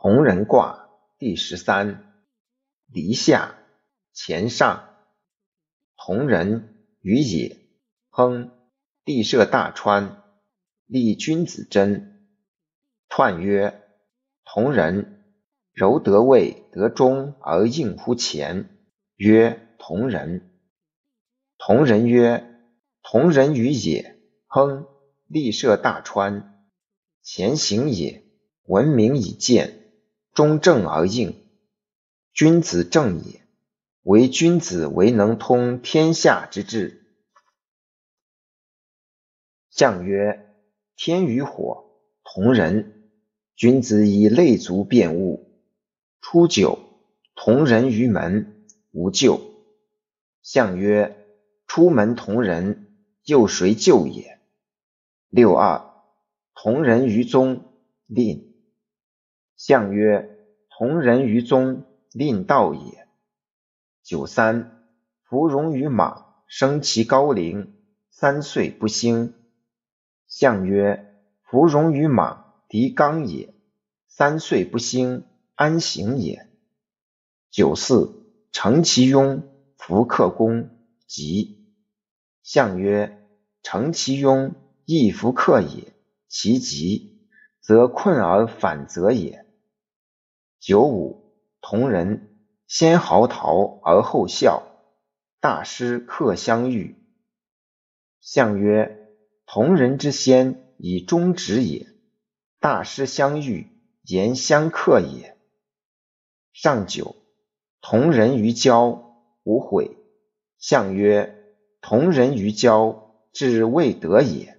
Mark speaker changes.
Speaker 1: 同人卦第十三，离下乾上。同人于也，亨，地设大川，立君子贞。彖曰：同人，柔得位得中而应乎前，曰同人。同人曰：同人于也，亨，地设大川，乾行也，闻名以见。中正而应，君子正也。唯君子为能通天下之志。象曰：天与火，同人。君子以类足辨物。初九，同人于门，无咎。象曰：出门同人，又谁咎也？六二，同人于宗，吝。象曰：同人于宗，令道也。九三，芙蓉于马，生其高陵，三岁不兴。象曰：芙蓉于马，敌刚也，三岁不兴，安行也？九四，成其庸，弗克公，吉。象曰：成其庸，亦弗克也，其吉，则困而反则也。九五，同人，先嚎啕而后笑，大师克相遇。象曰：同人之先，以忠直也；大师相遇，言相克也。上九，同人于交，无悔。象曰：同人于交，志未得也。